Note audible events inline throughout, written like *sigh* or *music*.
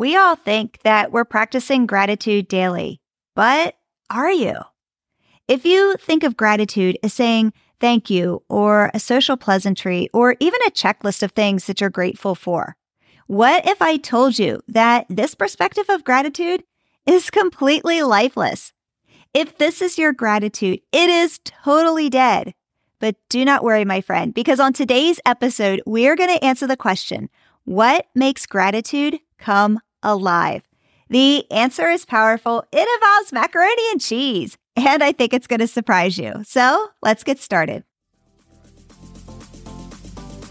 We all think that we're practicing gratitude daily, but are you? If you think of gratitude as saying thank you or a social pleasantry or even a checklist of things that you're grateful for, what if I told you that this perspective of gratitude is completely lifeless? If this is your gratitude, it is totally dead. But do not worry, my friend, because on today's episode, we're going to answer the question what makes gratitude come alive? The answer is powerful. It involves macaroni and cheese and I think it's going to surprise you. So let's get started.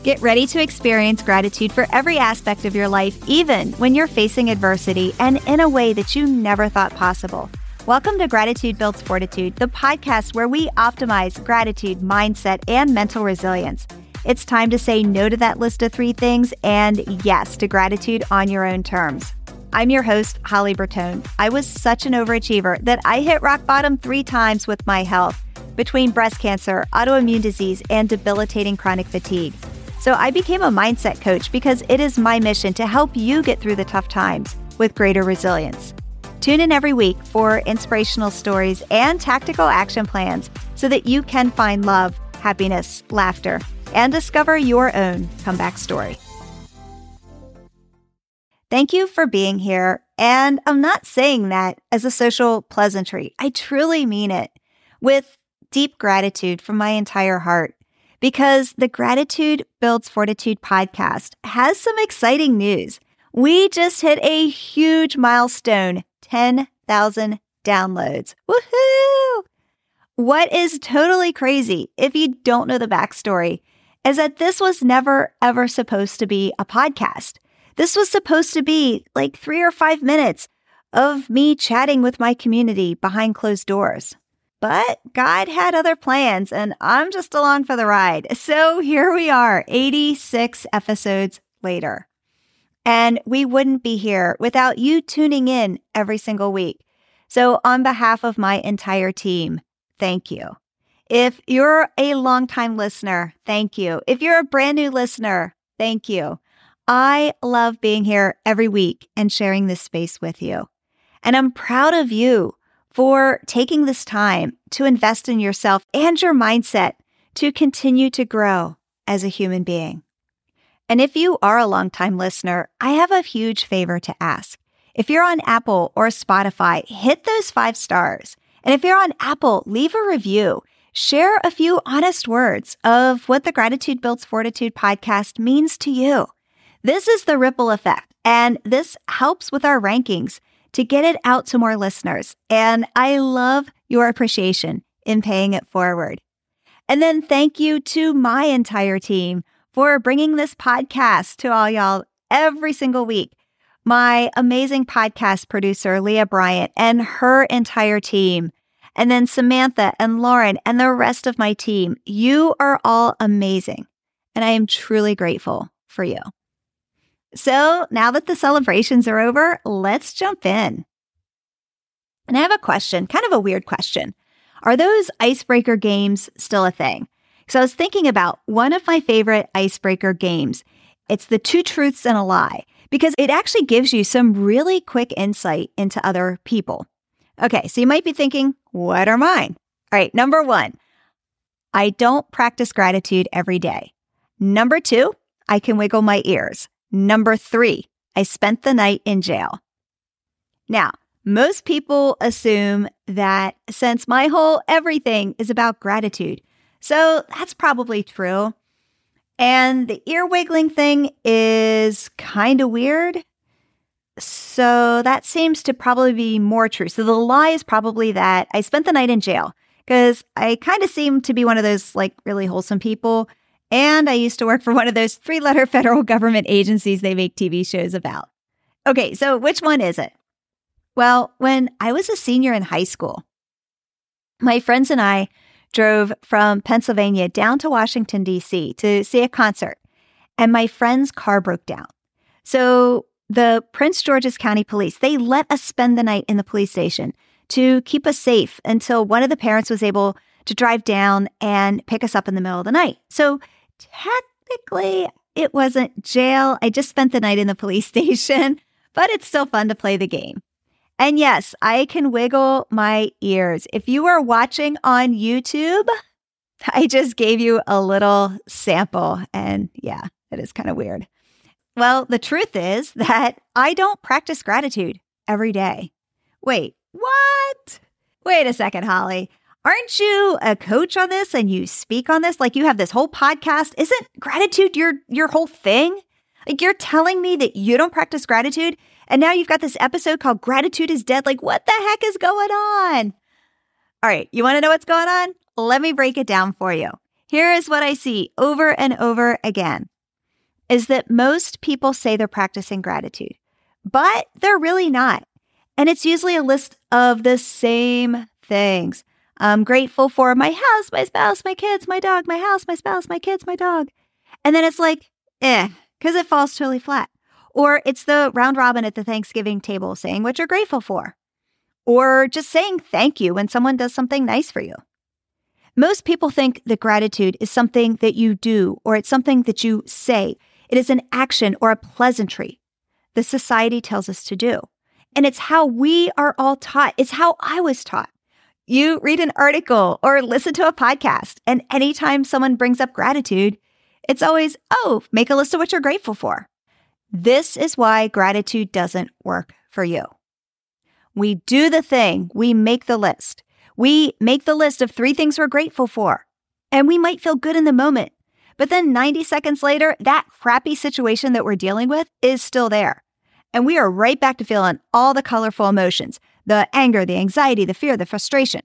Get ready to experience gratitude for every aspect of your life, even when you're facing adversity and in a way that you never thought possible. Welcome to Gratitude Builds Fortitude, the podcast where we optimize gratitude, mindset, and mental resilience. It's time to say no to that list of three things and yes to gratitude on your own terms. I'm your host, Holly Bertone. I was such an overachiever that I hit rock bottom three times with my health between breast cancer, autoimmune disease, and debilitating chronic fatigue. So I became a mindset coach because it is my mission to help you get through the tough times with greater resilience. Tune in every week for inspirational stories and tactical action plans so that you can find love, happiness, laughter, and discover your own comeback story. Thank you for being here. And I'm not saying that as a social pleasantry. I truly mean it with deep gratitude from my entire heart because the Gratitude Builds Fortitude podcast has some exciting news. We just hit a huge milestone 10,000 downloads. Woohoo! What is totally crazy, if you don't know the backstory, is that this was never ever supposed to be a podcast. This was supposed to be like three or five minutes of me chatting with my community behind closed doors. But God had other plans, and I'm just along for the ride. *laughs* So here we are, 86 episodes later. And we wouldn't be here without you tuning in every single week. So, on behalf of my entire team, thank you. If you're a longtime listener, thank you. If you're a brand new listener, thank you. I love being here every week and sharing this space with you. And I'm proud of you for taking this time to invest in yourself and your mindset to continue to grow as a human being. And if you are a longtime listener, I have a huge favor to ask. If you're on Apple or Spotify, hit those five stars. And if you're on Apple, leave a review. Share a few honest words of what the Gratitude Builds Fortitude podcast means to you. This is the ripple effect, and this helps with our rankings to get it out to more listeners. And I love your appreciation in paying it forward. And then thank you to my entire team for bringing this podcast to all y'all every single week. My amazing podcast producer, Leah Bryant, and her entire team. And then Samantha and Lauren and the rest of my team. You are all amazing. And I am truly grateful for you. So now that the celebrations are over, let's jump in. And I have a question, kind of a weird question. Are those icebreaker games still a thing? So I was thinking about one of my favorite icebreaker games. It's the two truths and a lie because it actually gives you some really quick insight into other people. Okay, so you might be thinking, what are mine? All right, number one, I don't practice gratitude every day. Number two, I can wiggle my ears. Number three, I spent the night in jail. Now, most people assume that since my whole everything is about gratitude, so that's probably true. And the ear wiggling thing is kind of weird. So that seems to probably be more true. So the lie is probably that I spent the night in jail because I kind of seem to be one of those like really wholesome people and I used to work for one of those three letter federal government agencies they make TV shows about. Okay, so which one is it? Well, when I was a senior in high school, my friends and I drove from Pennsylvania down to Washington, D.C. to see a concert, and my friend's car broke down. So the Prince George's County Police, they let us spend the night in the police station to keep us safe until one of the parents was able to drive down and pick us up in the middle of the night. So technically, it wasn't jail. I just spent the night in the police *laughs* station, but it's still fun to play the game. And yes, I can wiggle my ears. If you are watching on YouTube, *laughs* I just gave you a little sample. And yeah, it is kind of weird. Well, the truth is that I don't practice gratitude every day. Wait, what? Wait a second, Holly. Aren't you a coach on this and you speak on this? Like you have this whole podcast. Isn't gratitude your your whole thing? Like you're telling me that you don't practice gratitude and now you've got this episode called Gratitude is Dead. Like what the heck is going on? All right, you want to know what's going on? Let me break it down for you. Here is what I see over and over again is that most people say they're practicing gratitude, but they're really not. And it's usually a list of the same things. I'm grateful for my house, my spouse, my kids, my dog, my house, my spouse, my kids, my dog. And then it's like, eh, because it falls totally flat. Or it's the round robin at the Thanksgiving table saying what you're grateful for. Or just saying thank you when someone does something nice for you. Most people think that gratitude is something that you do or it's something that you say. It is an action or a pleasantry the society tells us to do. And it's how we are all taught. It's how I was taught. You read an article or listen to a podcast, and anytime someone brings up gratitude, it's always, oh, make a list of what you're grateful for. This is why gratitude doesn't work for you. We do the thing, we make the list. We make the list of three things we're grateful for, and we might feel good in the moment. But then 90 seconds later, that crappy situation that we're dealing with is still there. And we are right back to feeling all the colorful emotions the anger, the anxiety, the fear, the frustration.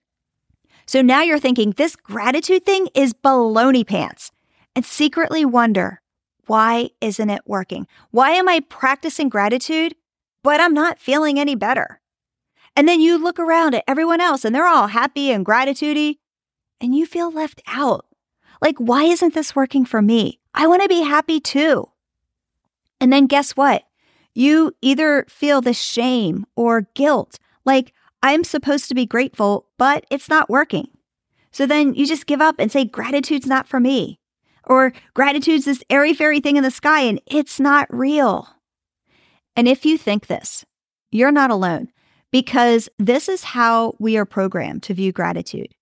So now you're thinking this gratitude thing is baloney pants and secretly wonder, why isn't it working? Why am I practicing gratitude, but I'm not feeling any better? And then you look around at everyone else and they're all happy and gratitudey, and you feel left out. Like, why isn't this working for me? I want to be happy too. And then guess what? You either feel the shame or guilt, like, I'm supposed to be grateful, but it's not working. So then you just give up and say, gratitude's not for me. Or gratitude's this airy fairy thing in the sky and it's not real. And if you think this, you're not alone because this is how we are programmed to view gratitude.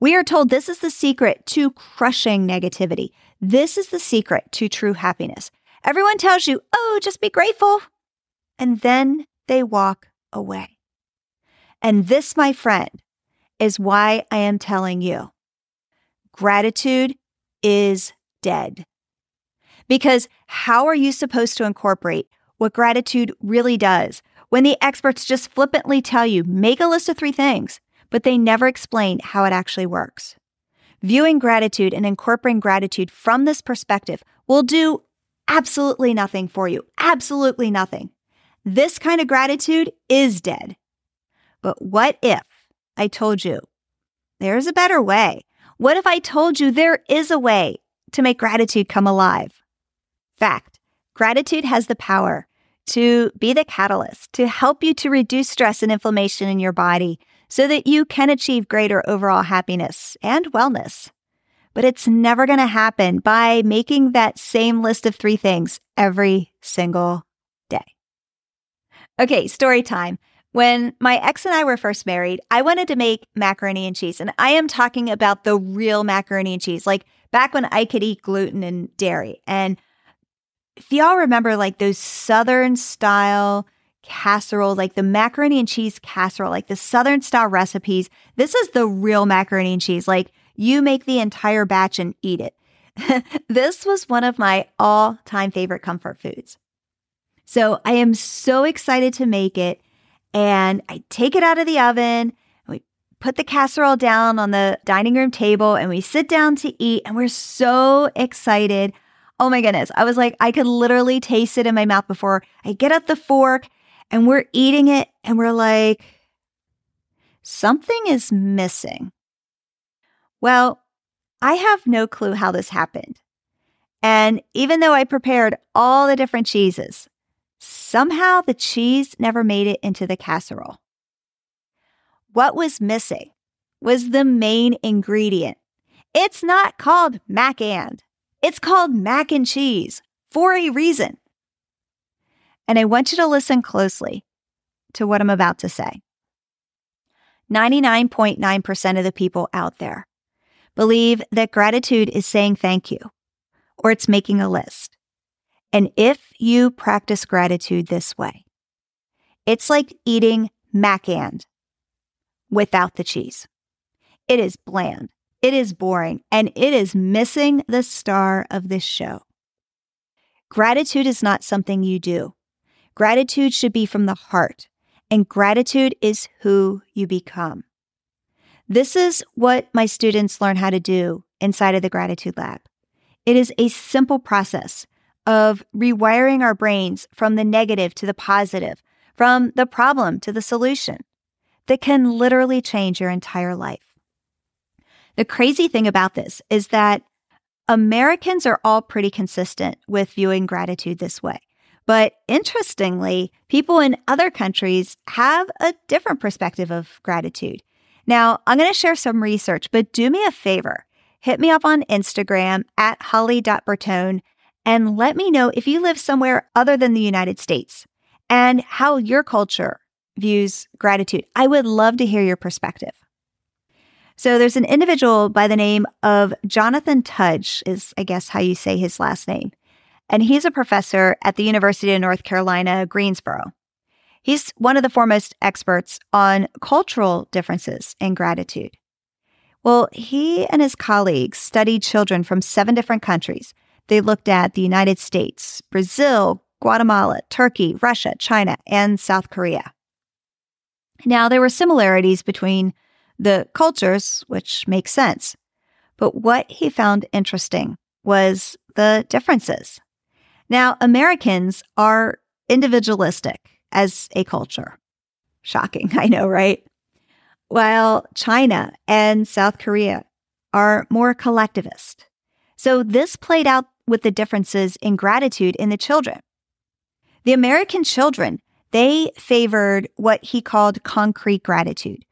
We are told this is the secret to crushing negativity. This is the secret to true happiness. Everyone tells you, oh, just be grateful. And then they walk away. And this, my friend, is why I am telling you gratitude is dead. Because how are you supposed to incorporate what gratitude really does when the experts just flippantly tell you, make a list of three things, but they never explain how it actually works. Viewing gratitude and incorporating gratitude from this perspective will do absolutely nothing for you. Absolutely nothing. This kind of gratitude is dead. But what if I told you there's a better way? What if I told you there is a way to make gratitude come alive? Fact, gratitude has the power to be the catalyst to help you to reduce stress and inflammation in your body so that you can achieve greater overall happiness and wellness. But it's never going to happen by making that same list of three things every single day. Okay, story time. When my ex and I were first married, I wanted to make macaroni and cheese. And I am talking about the real macaroni and cheese, like back when I could eat gluten and dairy. And if y'all remember like those Southern style casserole, like the macaroni and cheese casserole, like the Southern style recipes, this is the real macaroni and cheese. Like you make the entire batch and eat it. *laughs* this was one of my all time favorite comfort foods. So I am so excited to make it. And I take it out of the oven. We put the casserole down on the dining room table and we sit down to eat. And we're so excited. Oh my goodness. I was like, I could literally taste it in my mouth before I get up the fork and we're eating it and we're like, something is missing. Well, I have no clue how this happened. And even though I prepared all the different cheeses, somehow the cheese never made it into the casserole. What was missing was the main ingredient. It's not called mac and. It's called mac and cheese for a reason. And I want you to listen closely to what I'm about to say. 99.9% of the people out there believe that gratitude is saying thank you or it's making a list. And if you practice gratitude this way, it's like eating Mac-and without the cheese. It is bland, it is boring, and it is missing the star of this show. Gratitude is not something you do. Gratitude should be from the heart, and gratitude is who you become. This is what my students learn how to do inside of the Gratitude Lab. It is a simple process of rewiring our brains from the negative to the positive, from the problem to the solution that can literally change your entire life. The crazy thing about this is that Americans are all pretty consistent with viewing gratitude this way. But interestingly, people in other countries have a different perspective of gratitude. Now, I'm going to share some research, but do me a favor. Hit me up on Instagram at holly.bertone and let me know if you live somewhere other than the United States and how your culture views gratitude. I would love to hear your perspective. So there's an individual by the name of Jonathan Tudge, is I guess how you say his last name. And he's a professor at the University of North Carolina, Greensboro. He's one of the foremost experts on cultural differences in gratitude. Well, he and his colleagues studied children from seven different countries. They looked at the United States, Brazil, Guatemala, Turkey, Russia, China, and South Korea. Now, there were similarities between the cultures, which makes sense. But what he found interesting was the differences. Now, Americans are individualistic as a culture. Shocking, *laughs* I know, right? While China and South Korea are more collectivist. So this played out with the differences in gratitude in the children. The American children, they favored what he called concrete gratitude.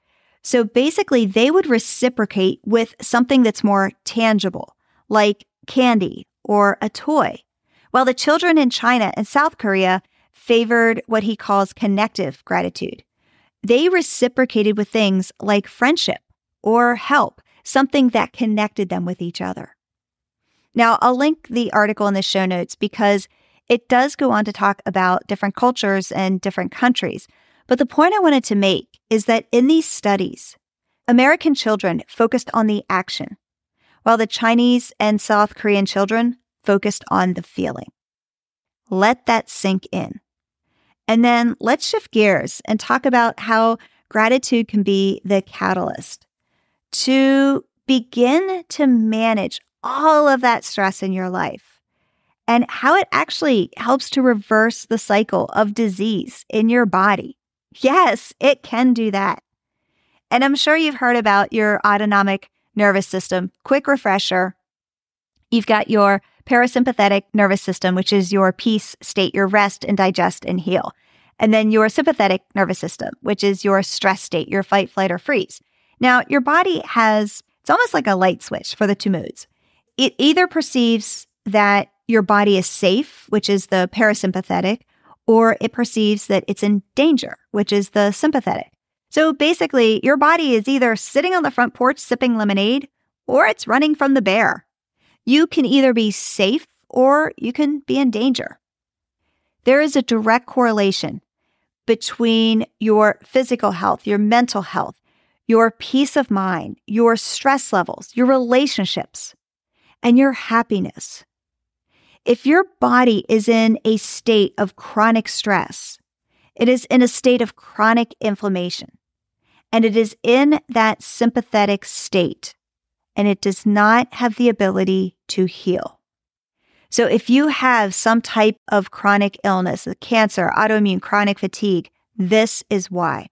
So basically, they would reciprocate with something that's more tangible, like candy or a toy, while the children in China and South Korea favored what he calls connective gratitude. They reciprocated with things like friendship or help, something that connected them with each other. Now, I'll link the article in the show notes because it does go on to talk about different cultures and different countries. But the point I wanted to make is that in these studies, American children focused on the action, while the Chinese and South Korean children focused on the feeling. Let that sink in. And then let's shift gears and talk about how gratitude can be the catalyst to begin to manage all of that stress in your life and how it actually helps to reverse the cycle of disease in your body. Yes, it can do that. And I'm sure you've heard about your autonomic nervous system. Quick refresher. You've got your parasympathetic nervous system, which is your peace state, your rest and digest and heal. And then your sympathetic nervous system, which is your stress state, your fight, flight, or freeze. Now, your body has, it's almost like a light switch for the two moods. It either perceives that your body is safe, which is the parasympathetic, or it perceives that it's in danger, which is the sympathetic. So basically, your body is either sitting on the front porch sipping lemonade or it's running from the bear. You can either be safe or you can be in danger. There is a direct correlation between your physical health, your mental health, your peace of mind, your stress levels, your relationships, and your happiness. If your body is in a state of chronic stress, it is in a state of chronic inflammation, and it is in that sympathetic state, and it does not have the ability to heal. So if you have some type of chronic illness, cancer, autoimmune, chronic fatigue, this is why.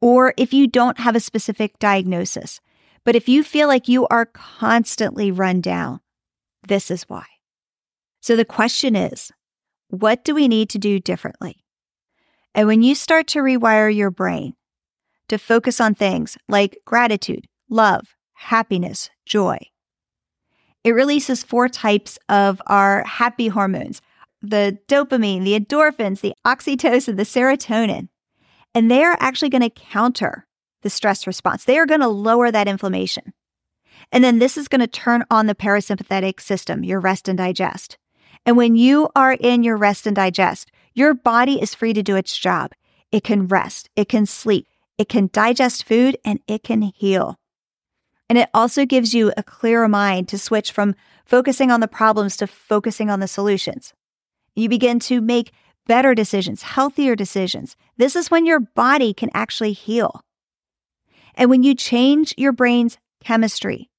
Or if you don't have a specific diagnosis, but if you feel like you are constantly run down, this is why. So the question is, what do we need to do differently? And when you start to rewire your brain to focus on things like gratitude, love, happiness, joy, it releases four types of our happy hormones the dopamine, the endorphins, the oxytocin, the serotonin. And they are actually going to counter the stress response. They are going to lower that inflammation. And then this is going to turn on the parasympathetic system, your rest and digest. And when you are in your rest and digest, your body is free to do its job. It can rest, it can sleep, it can digest food, and it can heal. And it also gives you a clearer mind to switch from focusing on the problems to focusing on the solutions. You begin to make better decisions, healthier decisions. This is when your body can actually heal. And when you change your brain's chemistry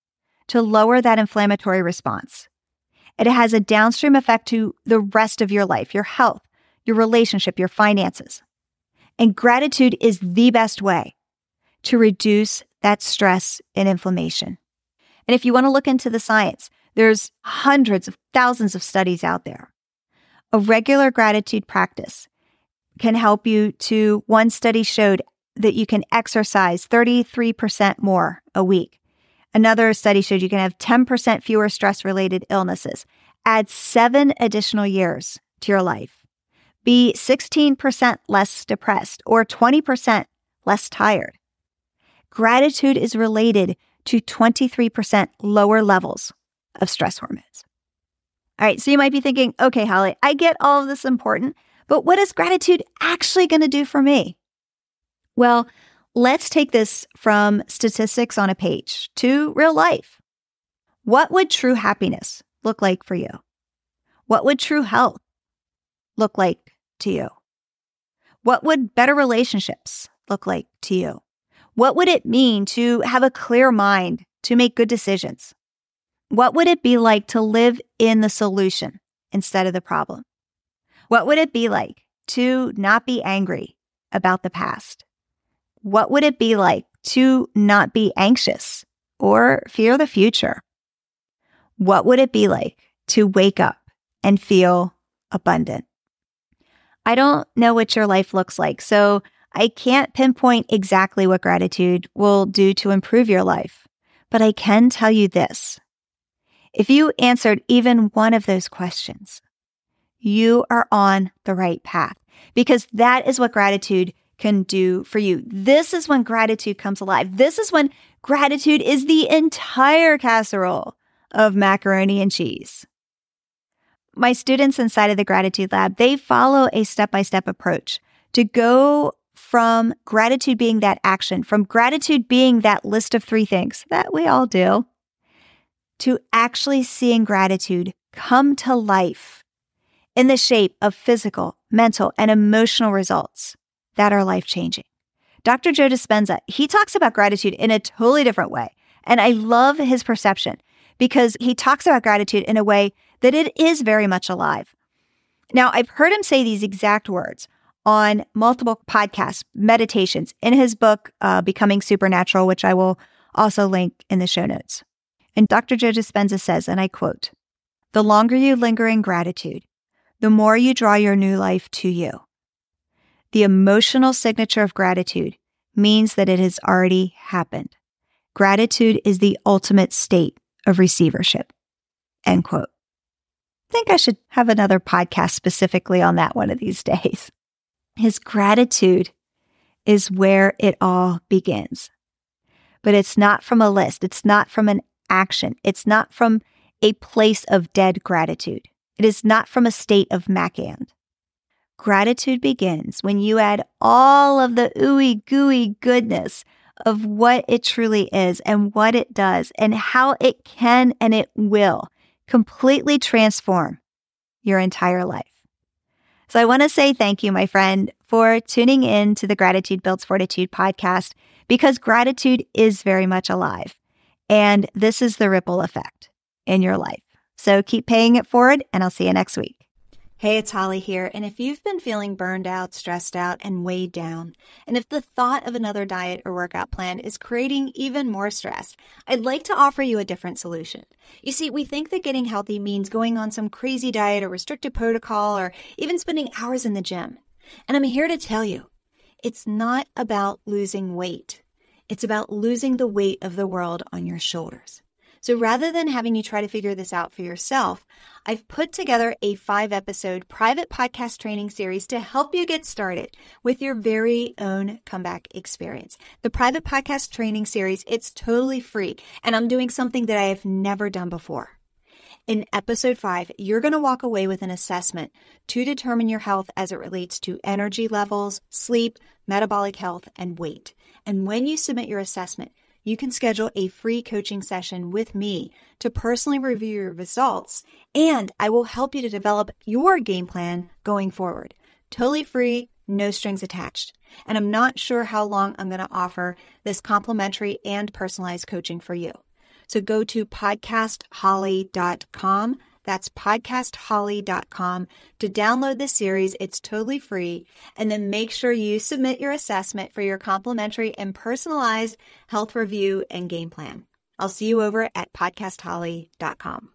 to lower that inflammatory response, it has a downstream effect to the rest of your life, your health, your relationship, your finances. And gratitude is the best way to reduce that stress and inflammation. And if you want to look into the science, there's hundreds of thousands of studies out there. A regular gratitude practice can help you to one study showed that you can exercise 33% more a week. Another study showed you can have 10% fewer stress related illnesses, add seven additional years to your life, be 16% less depressed or 20% less tired. Gratitude is related to 23% lower levels of stress hormones. All right, so you might be thinking, okay, Holly, I get all of this important, but what is gratitude actually going to do for me? Well, let's take this from statistics on a page to real life. What would true happiness look like for you? What would true health look like to you? What would better relationships look like to you? What would it mean to have a clear mind to make good decisions? What would it be like to live in the solution instead of the problem? What would it be like to not be angry about the past? What would it be like to not be anxious or fear the future? What would it be like to wake up and feel abundant? I don't know what your life looks like, so I can't pinpoint exactly what gratitude will do to improve your life, but I can tell you this. If you answered even one of those questions, you are on the right path because that is what gratitude can do for you. This is when gratitude comes alive. This is when gratitude is the entire casserole of macaroni and cheese. My students inside of the gratitude lab, they follow a step by step approach to go from gratitude being that action, from gratitude being that list of three things that we all do, to actually seeing gratitude come to life in the shape of physical, mental, and emotional results that are life changing. Dr. Joe Dispenza, he talks about gratitude in a totally different way. And I love his perception because he talks about gratitude in a way that it is very much alive. Now, I've heard him say these exact words on multiple podcasts, meditations, in his book, uh, Becoming Supernatural, which I will also link in the show notes. And Dr. Joe Dispenza says, and I quote, The longer you linger in gratitude, the more you draw your new life to you. The emotional signature of gratitude means that it has already happened. Gratitude is the ultimate state of receivership. End quote. I think I should have another podcast specifically on that one of these days. His gratitude is where it all begins. But it's not from a list. It's not from an action. It's not from a place of dead gratitude. It is not from a state of Macand. Gratitude begins when you add all of the ooey gooey goodness of what it truly is and what it does and how it can and it will completely transform your entire life. So I want to say thank you, my friend, for tuning in to the Gratitude Builds Fortitude podcast because gratitude is very much alive. And this is the ripple effect in your life. So keep paying it forward, and I'll see you next week. Hey, it's Holly here. And if you've been feeling burned out, stressed out, and weighed down, and if the thought of another diet or workout plan is creating even more stress, I'd like to offer you a different solution. You see, we think that getting healthy means going on some crazy diet or restricted protocol or even spending hours in the gym. And I'm here to tell you, it's not about losing weight. It's about losing the weight of the world on your shoulders. So rather than having you try to figure this out for yourself, I've put together a five episode private podcast training series to help you get started with your very own comeback experience. The private podcast training series, it's totally free and I'm doing something that I have never done before. In episode five, you're going to walk away with an assessment to determine your health as it relates to energy levels, sleep, metabolic health, and weight. And when you submit your assessment, you can schedule a free coaching session with me to personally review your results, and I will help you to develop your game plan going forward. Totally free, no strings attached. And I'm not sure how long I'm going to offer this complimentary and personalized coaching for you. So go to podcastholly.com. That's podcastholly.com to download the series. It's totally free. And then make sure you submit your assessment for your complimentary and personalized health review and game plan. I'll see you over at podcastholly.com.